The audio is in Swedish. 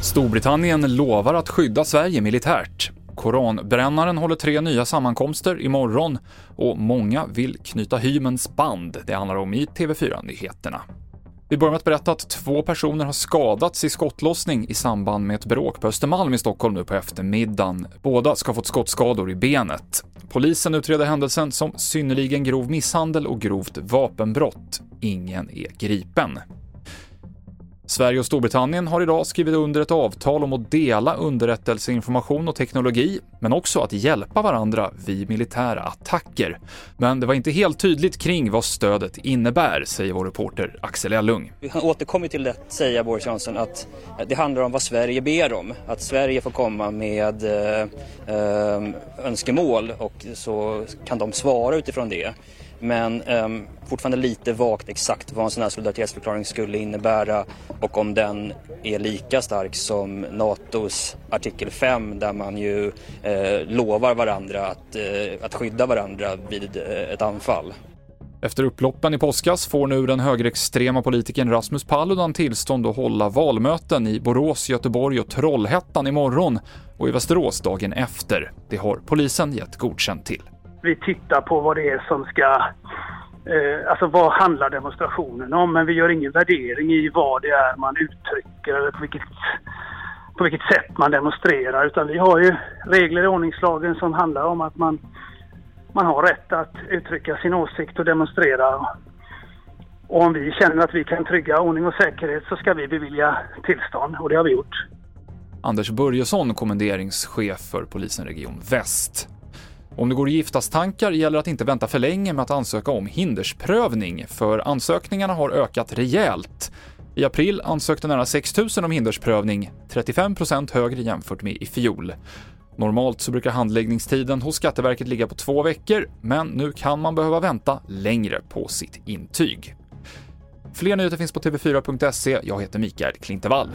Storbritannien lovar att skydda Sverige militärt. Koranbrännaren håller tre nya sammankomster imorgon och många vill knyta hymens band. Det handlar om i TV4-nyheterna. Vi börjar med att berätta att två personer har skadats i skottlossning i samband med ett bråk på Östermalm i Stockholm nu på eftermiddagen. Båda ska ha fått skottskador i benet. Polisen utreder händelsen som synnerligen grov misshandel och grovt vapenbrott. Ingen är gripen. Sverige och Storbritannien har idag skrivit under ett avtal om att dela underrättelseinformation och teknologi, men också att hjälpa varandra vid militära attacker. Men det var inte helt tydligt kring vad stödet innebär, säger vår reporter Axel Ellung. Vi återkommer till det, säger Boris Johnson, att det handlar om vad Sverige ber om. Att Sverige får komma med eh, eh önskemål och så kan de svara utifrån det. Men um, fortfarande lite vagt exakt vad en sån här solidaritetsförklaring skulle innebära och om den är lika stark som NATOs artikel 5 där man ju eh, lovar varandra att, eh, att skydda varandra vid eh, ett anfall. Efter upploppen i påskas får nu den högerextrema politikern Rasmus Paludan tillstånd att hålla valmöten i Borås, Göteborg och Trollhättan imorgon och i Västerås dagen efter. Det har polisen gett godkänt till vi tittar på vad det är som ska... Eh, alltså vad handlar demonstrationen om? Men vi gör ingen värdering i vad det är man uttrycker eller på vilket, på vilket sätt man demonstrerar. Utan vi har ju regler i ordningslagen som handlar om att man, man har rätt att uttrycka sin åsikt och demonstrera. Och om vi känner att vi kan trygga ordning och säkerhet så ska vi bevilja tillstånd och det har vi gjort. Anders Börjesson, kommenderingschef för polisen Region Väst. Om det går i giftastankar gäller att inte vänta för länge med att ansöka om hindersprövning, för ansökningarna har ökat rejält. I april ansökte nära 6 000 om hindersprövning, 35% högre jämfört med i fjol. Normalt så brukar handläggningstiden hos Skatteverket ligga på två veckor, men nu kan man behöva vänta längre på sitt intyg. Fler nyheter finns på tv4.se. Jag heter Mikael Klintevall.